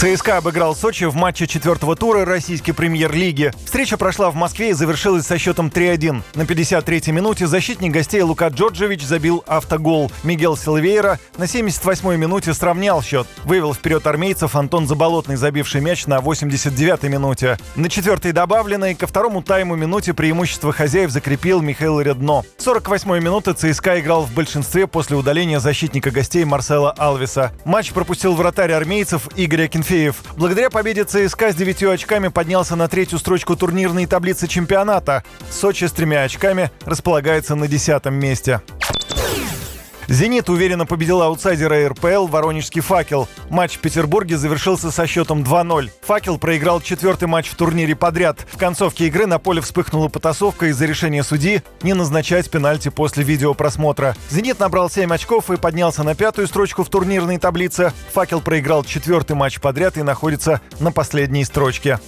ЦСКА обыграл Сочи в матче четвертого тура российской премьер-лиги. Встреча прошла в Москве и завершилась со счетом 3-1. На 53-й минуте защитник гостей Лука Джорджевич забил автогол. Мигел Силвейра на 78-й минуте сравнял счет. Вывел вперед армейцев Антон Заболотный, забивший мяч на 89-й минуте. На четвертой добавленной ко второму тайму минуте преимущество хозяев закрепил Михаил Редно. 48-й минуты ЦСКА играл в большинстве после удаления защитника гостей Марсела Алвиса. Матч пропустил вратарь армейцев Игорь Акинфеев Тимофеев. Благодаря победе ЦСКА с девятью очками поднялся на третью строчку турнирной таблицы чемпионата. Сочи с тремя очками располагается на десятом месте. «Зенит» уверенно победил аутсайдера РПЛ «Воронежский факел». Матч в Петербурге завершился со счетом 2-0. «Факел» проиграл четвертый матч в турнире подряд. В концовке игры на поле вспыхнула потасовка из-за решения судьи не назначать пенальти после видеопросмотра. «Зенит» набрал 7 очков и поднялся на пятую строчку в турнирной таблице. «Факел» проиграл четвертый матч подряд и находится на последней строчке.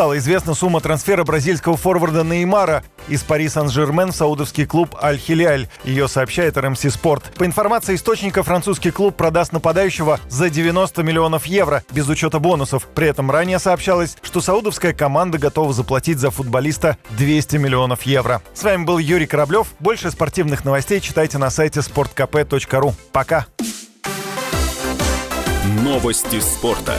Стала известна сумма трансфера бразильского форварда Неймара из Пари Сан-Жермен в саудовский клуб Аль-Хиляль. Ее сообщает РМС Спорт. По информации источника, французский клуб продаст нападающего за 90 миллионов евро, без учета бонусов. При этом ранее сообщалось, что саудовская команда готова заплатить за футболиста 200 миллионов евро. С вами был Юрий Кораблев. Больше спортивных новостей читайте на сайте sportkp.ru. Пока! Новости спорта.